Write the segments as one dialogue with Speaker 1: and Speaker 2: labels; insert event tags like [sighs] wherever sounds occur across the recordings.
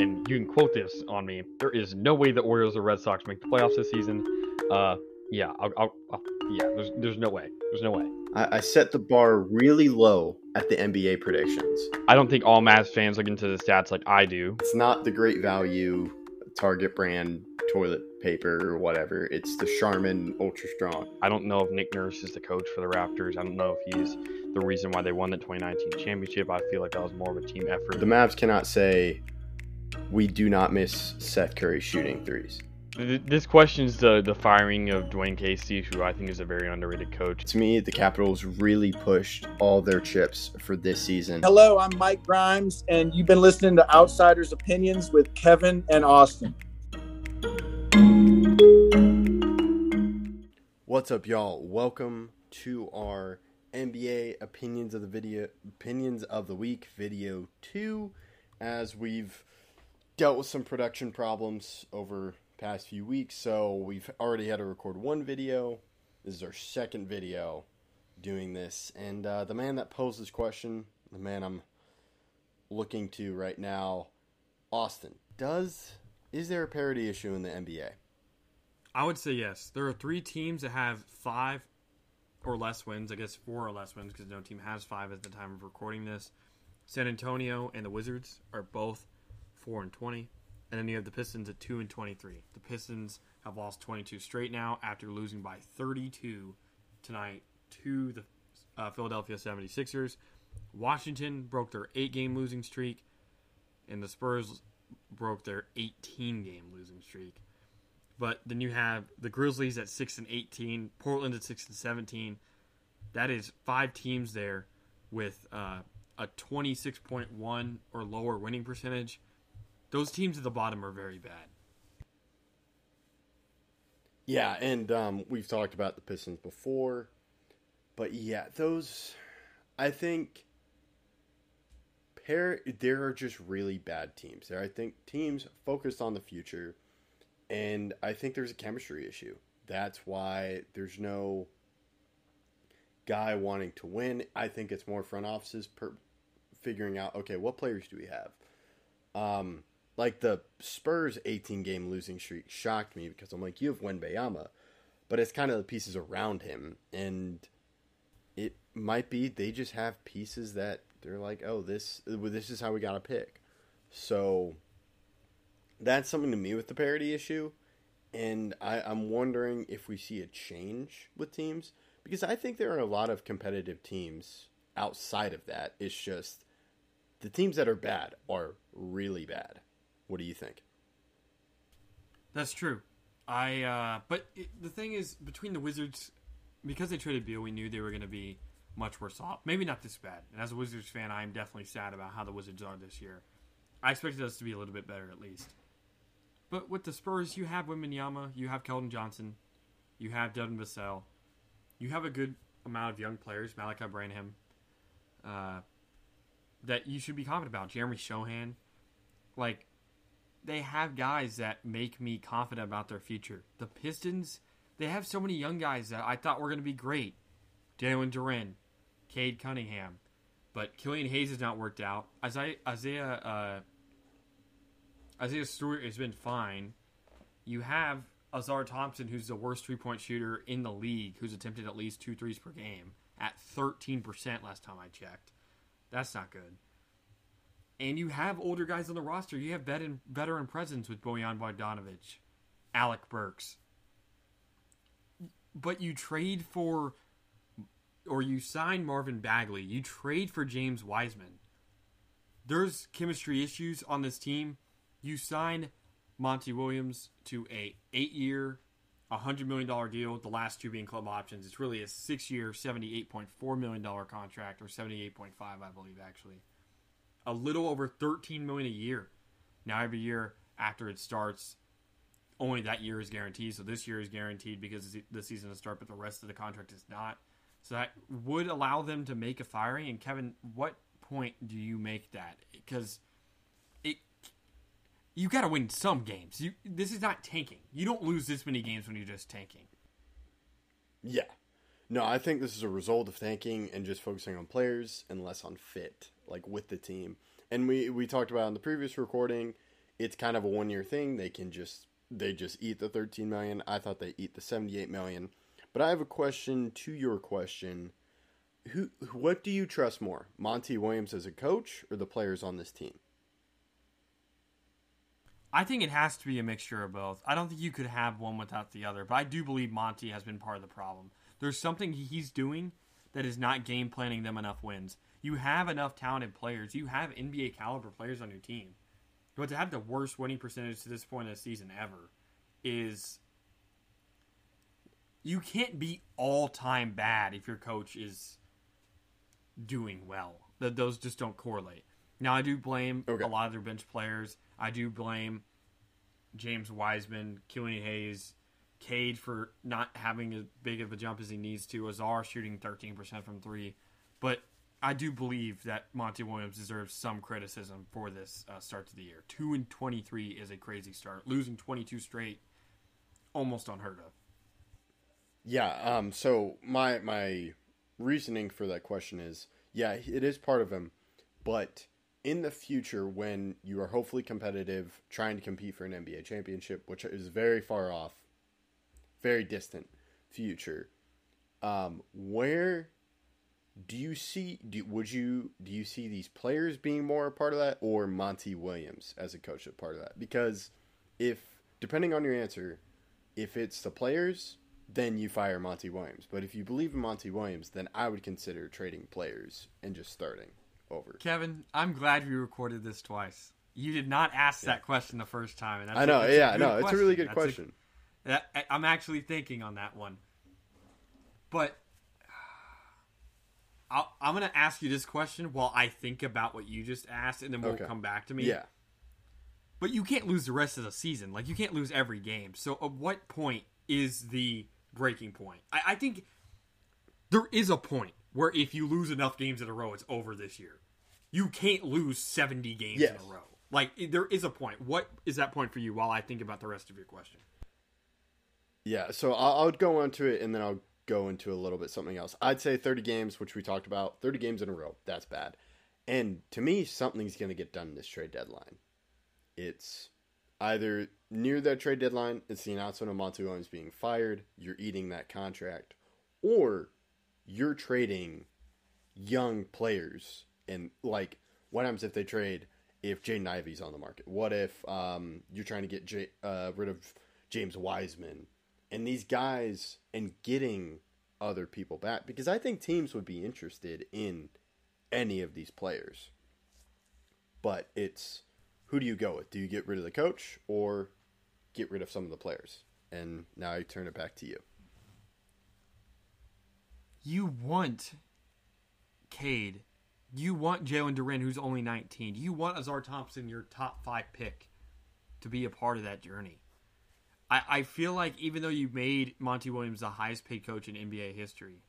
Speaker 1: and you can quote this on me. There is no way the Orioles or Red Sox make the playoffs this season. Uh, yeah, I'll, I'll, I'll, yeah. There's there's no way. There's no way.
Speaker 2: I, I set the bar really low at the NBA predictions.
Speaker 1: I don't think all Mavs fans look into the stats like I do.
Speaker 2: It's not the great value Target brand toilet paper or whatever. It's the Charmin Ultra Strong.
Speaker 1: I don't know if Nick Nurse is the coach for the Raptors. I don't know if he's the reason why they won the 2019 championship. I feel like that was more of a team effort.
Speaker 2: The Mavs cannot say we do not miss Seth Curry shooting threes.
Speaker 1: This questions the the firing of Dwane Casey, who I think is a very underrated coach.
Speaker 2: To me, the Capitals really pushed all their chips for this season.
Speaker 3: Hello, I'm Mike Grimes, and you've been listening to Outsiders Opinions with Kevin and Austin.
Speaker 2: What's up, y'all? Welcome to our NBA opinions of the video, opinions of the week, video two. As we've dealt with some production problems over past few weeks, so we've already had to record one video. This is our second video doing this, and uh, the man that posed this question, the man I'm looking to right now, Austin. Does is there a parity issue in the NBA?
Speaker 4: I would say yes. There are three teams that have five or less wins. I guess four or less wins because no team has five at the time of recording this. San Antonio and the Wizards are both four and twenty. And then you have the Pistons at 2 and 23. The Pistons have lost 22 straight now after losing by 32 tonight to the uh, Philadelphia 76ers. Washington broke their 8 game losing streak, and the Spurs broke their 18 game losing streak. But then you have the Grizzlies at 6 and 18, Portland at 6 and 17. That is five teams there with uh, a 26.1 or lower winning percentage those teams at the bottom are very bad.
Speaker 2: Yeah, and um, we've talked about the Pistons before, but yeah, those I think pair there are just really bad teams. There, I think teams focused on the future, and I think there's a chemistry issue. That's why there's no guy wanting to win. I think it's more front offices per, figuring out okay, what players do we have. Um, like the Spurs 18 game losing streak shocked me because I'm like, you have Wembanyama, but it's kind of the pieces around him, and it might be they just have pieces that they're like, oh, this this is how we got to pick. So that's something to me with the parity issue, and I, I'm wondering if we see a change with teams because I think there are a lot of competitive teams outside of that. It's just the teams that are bad are really bad. What do you think?
Speaker 4: That's true. I uh, but it, the thing is between the Wizards because they traded Beal, we knew they were going to be much worse off. Maybe not this bad. And as a Wizards fan, I am definitely sad about how the Wizards are this year. I expected us to be a little bit better at least. But with the Spurs, you have Wembanyama, you have Keldon Johnson, you have Devin Vassell, you have a good amount of young players, Malaki Branham, uh, that you should be confident about. Jeremy Sochan, like they have guys that make me confident about their future. The Pistons, they have so many young guys that I thought were going to be great. Jalen Duren, Cade Cunningham, but Killian Hayes has not worked out. Isaiah uh, Isaiah Stewart has been fine. You have Ausar Thompson, who's the worst three point shooter in the league, who's attempted at least two threes per game at 13% last time I checked. That's not good and you have older guys on the roster. You have veteran veteran presence with Bojan Bogdanovic, Alec Burks. But you trade for, or you sign Marvin Bagley. You trade for James Wiseman. There's chemistry issues on this team. You sign Monty Williams to a eight year, $100 million deal, the last two being club options. It's really a six year, $78.4 million contract, or 78.5 I believe, actually a little over 13 million a year. Now every year after it starts, only that year is guaranteed. So this year is guaranteed because the season will start, but the rest of the contract is not. So that would allow them to make a firing. And Kevin, what point do you make that? Because it, you got to win some games. You this is not tanking. You don't lose this many games when you're just tanking.
Speaker 2: Yeah, no, I think this is a result of tanking and just focusing on players and less on fit, like with the team. And we we talked about in the previous recording, it's kind of a one year thing. They can just they just eat the 13 million. I thought they eat the 78 million. But I have a question to your question. Who what do you trust more? Monty Williams as a coach or the players on this team?
Speaker 4: I think it has to be a mixture of both. I don't think you could have one without the other, but I do believe Monty has been part of the problem. There's something he's doing that is not game planning them enough wins. You have enough talented players. You have NBA caliber players on your team. But to have the worst winning percentage to this point of the season ever is you can't be all time bad if your coach is doing well. That those just don't correlate. Now I do blame
Speaker 2: Okay.
Speaker 4: a lot of their bench players. I do blame James Wiseman, Killian Hayes, Cade for not having as big of a jump as he needs to. Ausar shooting 13% from three. But I do believe that Monty Williams deserves some criticism for this uh, start to the year. 2 and 23 is a crazy start. Losing 22 straight, almost unheard of.
Speaker 2: Yeah, um so my my reasoning for that question is yeah, it is part of him, but in the future when you are hopefully competitive, trying to compete for an NBA championship, which is very far off, very distant future, um where do you see do would you do you see these players being more a part of that or Monty Williams as a coach a part of that? Because if depending on your answer, if it's the players, then you fire Monty Williams. But if you believe in Monty Williams, then I would consider trading players and just starting over.
Speaker 4: Kevin, I'm glad we recorded this twice. You did not ask that question the first time. And
Speaker 2: I know,
Speaker 4: a,
Speaker 2: yeah,
Speaker 4: good
Speaker 2: no, it's a really good
Speaker 4: That's
Speaker 2: question.
Speaker 4: That, I- I'm actually thinking on that one. But [sighs] I'll, I'm going to ask you this question while I think about what you just asked, and then we'll
Speaker 2: Okay.
Speaker 4: come back to me.
Speaker 2: yeah,
Speaker 4: But you can't lose the rest of the season. Like you can't lose every game. So at what point is the breaking point? I, I think there is a point where if you lose enough games in a row, it's over this year. You can't lose 70 games
Speaker 2: Yes.
Speaker 4: in a row. Like there is a point. What is that point for you? While I think about the rest of your question.
Speaker 2: Yeah. So I'll, I'll go into it and then I'll go into a little bit something else. I'd say 30 games, which we talked about. 30 games in a row. That's bad. And to me, something's going to get done in this trade deadline. It's either near that trade deadline, it's the announcement of Monty Williams being fired, you're eating that contract, or you're trading young players. And like, what happens if they trade if Jaden Ivey's on the market? What if um, you're trying to get J- uh, rid of James Wiseman and these guys and getting other people back? Because I think teams would be interested in any of these players. But it's who do you go with? Do you get rid of the coach or get rid of some of the players? And now I turn it back to you.
Speaker 4: You want Cade. You want Jalen Duren, who's only 19. You want Ausar Thompson, your top five pick, to be a part of that journey. I, I feel like even though you made Monty Williams the highest paid coach in NBA history,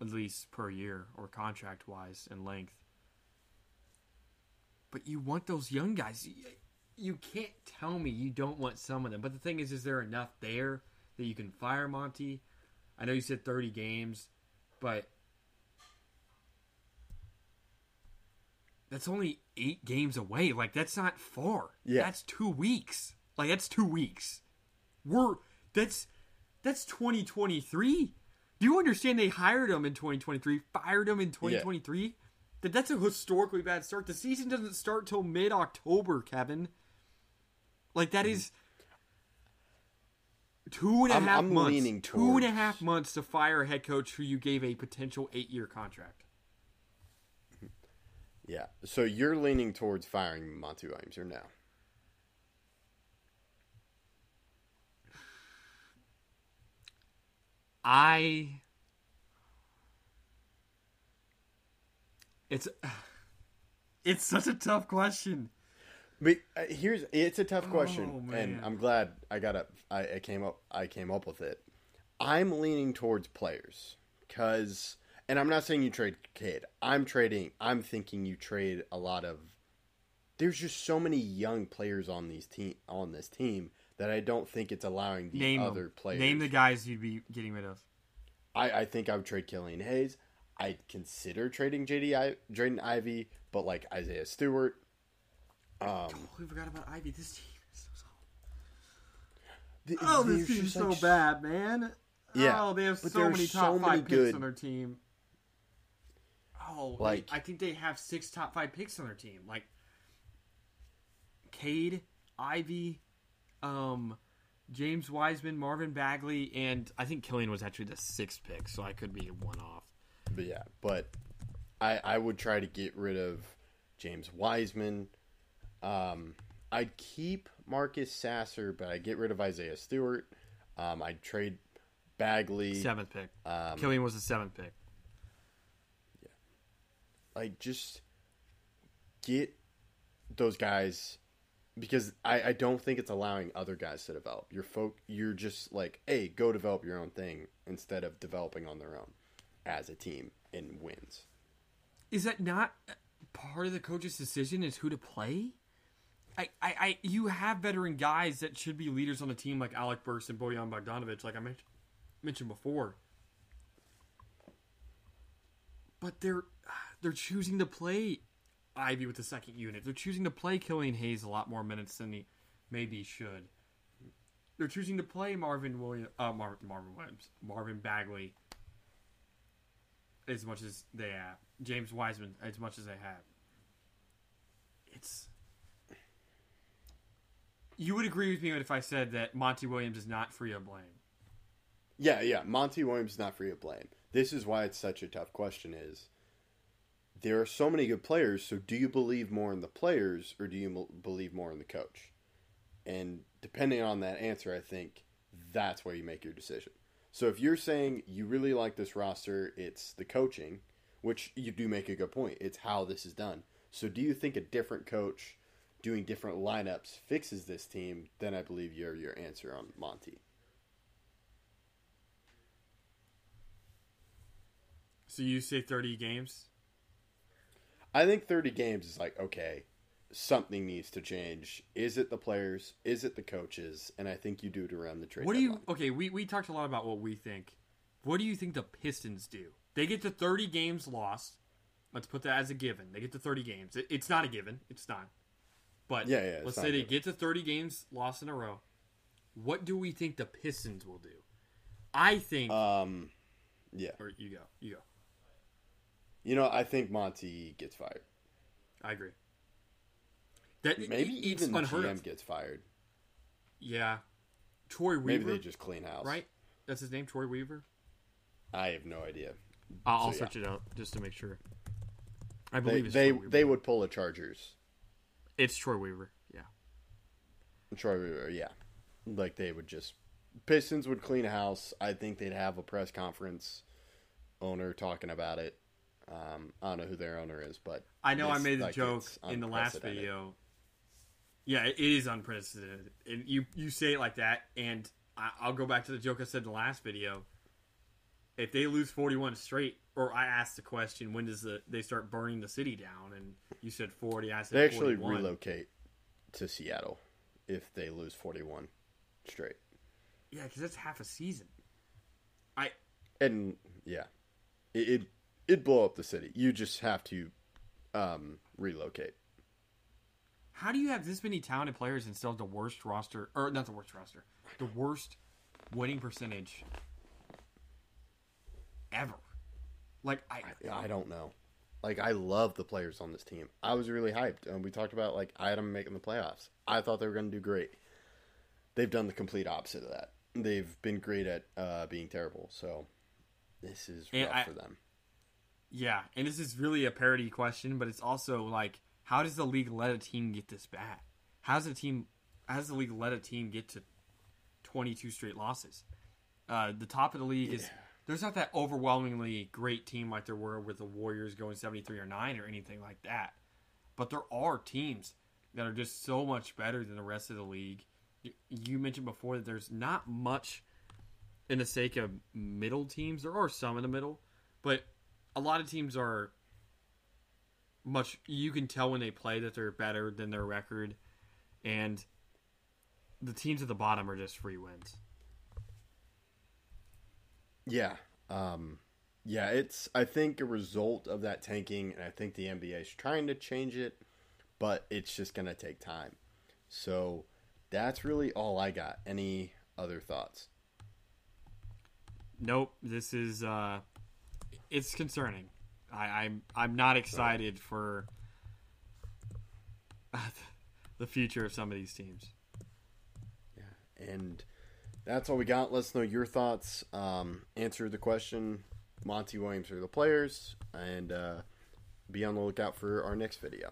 Speaker 4: at least per year or contract wise and length, but you want those young guys. You, you can't tell me you don't want some of them. But the thing is, is there enough there that you can fire Monty? I know you said 30 games, but that's only eight games away. Like, that's not far.
Speaker 2: Yeah.
Speaker 4: That's two weeks. Like, that's two weeks. We're, that's, that's 2023. Do you understand they hired him in 2023, fired him in 2023? That that's a historically bad start. The season doesn't start till mid October, Kevin. Like, that is two and a half
Speaker 2: Mm-hmm. I'm- I'm
Speaker 4: months.
Speaker 2: leaning
Speaker 4: two
Speaker 2: towards-
Speaker 4: half months to fire a head coach who you gave a potential eight year contract. [laughs]
Speaker 2: Yeah. So you're leaning towards firing Monty Williams or no?
Speaker 4: I. It's. It's such a tough question.
Speaker 2: But uh, here's it's a tough question,
Speaker 4: Oh,
Speaker 2: and. I'm glad I got up. I, I came up. I came up with it. I'm leaning towards players because, and I'm not saying you trade Cade. I'm trading. I'm thinking you trade a lot of. There's just so many young players on these team on this team that I don't think it's allowing the
Speaker 4: Name
Speaker 2: other
Speaker 4: them.
Speaker 2: players.
Speaker 4: Name the guys you'd be getting rid of.
Speaker 2: I, I think I would trade Killian Hayes. I'd consider trading JD I, Jaden Ivey, but like Isaiah Stewart, Um,
Speaker 4: totally forgot about Ivey. This team is so
Speaker 2: th-
Speaker 4: Oh, this team's
Speaker 2: just, like,
Speaker 4: so bad, man.
Speaker 2: Yeah,
Speaker 4: Oh, they have so many
Speaker 2: so
Speaker 4: top
Speaker 2: many
Speaker 4: five picks
Speaker 2: good-
Speaker 4: on their team. Oh,
Speaker 2: like
Speaker 4: I think they have six top five picks on their team. Like Cade, Ivey, um, James Wiseman, Marvin Bagley, and I think Killian was actually the sixth pick, so I could be one off.
Speaker 2: But yeah, but I I would try to get rid of James Wiseman. Um, I'd keep Marcus Sasser, but I'd get rid of Isaiah Stewart. Um, I'd trade Bagley.
Speaker 4: Seventh pick.
Speaker 2: Um,
Speaker 4: Killian was the seventh pick. Yeah.
Speaker 2: Like just get those guys because I, I don't think it's allowing other guys to develop. You're folk you're just like, hey, go develop your own thing instead of developing on their own as a team and wins.
Speaker 4: Is that not part of the coach's decision? Is who to play? I, I, I you have veteran guys that should be leaders on the team like Alec Burks and Bojan Bogdanovic, like I men- mentioned before. But they're they're choosing to play Ivey with the second unit. They're choosing to play Killian Hayes a lot more minutes than he maybe should. They're choosing to play Marvin Williams, uh, Mar- Marvin Williams, Marvin Bagley as much as they have. James Wiseman as much as they have. It's. You would agree with me if I said that Monty Williams is not free of blame.
Speaker 2: Yeah, yeah. Monty Williams is not free of blame. This is why it's such a tough question. Is there are so many good players. So do you believe more in the players or do you believe more in the coach? And depending on that answer, I think that's where you make your decision. So if you're saying you really like this roster, it's the coaching, which you do make a good point. It's how this is done. So do you think a different coach doing different lineups fixes this team? Then I believe you're your answer on Monty.
Speaker 4: So you say 30 games?
Speaker 2: I think 30 games is like, okay, something needs to change. Is it the players? Is it the coaches? And I think you do it around the trade
Speaker 4: What do you.
Speaker 2: deadline.
Speaker 4: Okay, we, we talked a lot about what we think. What do you think the Pistons do? They get to 30 games lost. Let's put that as a given. They get to 30 games. It, it's not a given. It's not. But
Speaker 2: Yeah, yeah,
Speaker 4: let's say they get to 30 games lost in a row. What do we think the Pistons will do? I think.
Speaker 2: Um, yeah.
Speaker 4: or you go. You go.
Speaker 2: You know, I think Monty gets fired.
Speaker 4: I agree. That
Speaker 2: Maybe
Speaker 4: it-
Speaker 2: even the GM
Speaker 4: of.
Speaker 2: gets fired.
Speaker 4: Yeah, Troy Weaver.
Speaker 2: Maybe they just clean house.
Speaker 4: right. That's his name, Troy Weaver.
Speaker 2: I have no idea.
Speaker 4: I'll, I'll
Speaker 2: So,
Speaker 4: search it out just to make sure. I
Speaker 2: They
Speaker 4: believe it's
Speaker 2: they,
Speaker 4: Troy
Speaker 2: they would pull a Chargers.
Speaker 4: It's Troy Weaver. Yeah.
Speaker 2: Troy, Weaver, yeah. Like they would just Pistons would clean house. I think they'd have a press conference. Owner talking about it. Um, I don't know who their owner is, but
Speaker 4: I know I made the
Speaker 2: like,
Speaker 4: joke in the last video. Yeah, it is unprecedented, and you you say it like that, and I, I'll go back to the joke I said in the last video. If they lose forty-one straight, or I asked the question, when does the they start burning the city down? And you said forty. I said
Speaker 2: They actually
Speaker 4: 41.
Speaker 2: relocate to Seattle if they lose 41 straight.
Speaker 4: Yeah, because that's half a season. I
Speaker 2: And yeah, it, it it'd blow up the city. You just have to um, relocate.
Speaker 4: How do you have this many talented players and still have the worst roster, or not the worst roster, the worst winning percentage ever? Like I,
Speaker 2: I don't know. Like I love the players on this team. I was really hyped. And we talked about like I had them making the playoffs. I thought they were going to do great. They've done the complete opposite of that. They've been great at uh, being terrible. So this is rough
Speaker 4: I-
Speaker 2: for them.
Speaker 4: Yeah, and this is really a parity question, but it's also like, how does the league let a team get this bad? How does a team, how does the league let a team get to twenty-two straight losses? Uh, the top of the league is there's not that overwhelmingly great team like there were with the Warriors going seventy-three or nine or anything like that, but there are teams that are just so much better than the rest of the league. You mentioned before that there's not much in the sake of middle teams. There are some in the middle, but a lot of teams are much. You can tell when they play that they're better than their record, and the teams at the bottom are just free wins.
Speaker 2: Yeah. Um, yeah, it's I think a result of that tanking, and I think the NBA is trying to change it. but it's just going to take time. So that's really all I got. Any other thoughts?
Speaker 4: Nope. This is uh, it's concerning. I, I'm I'm not excited for [laughs] the future of some of these teams.
Speaker 2: Yeah, and that's all we got. Let us know your thoughts. Um, answer the question: Monty Williams are the players, and uh, be on the lookout for our next video.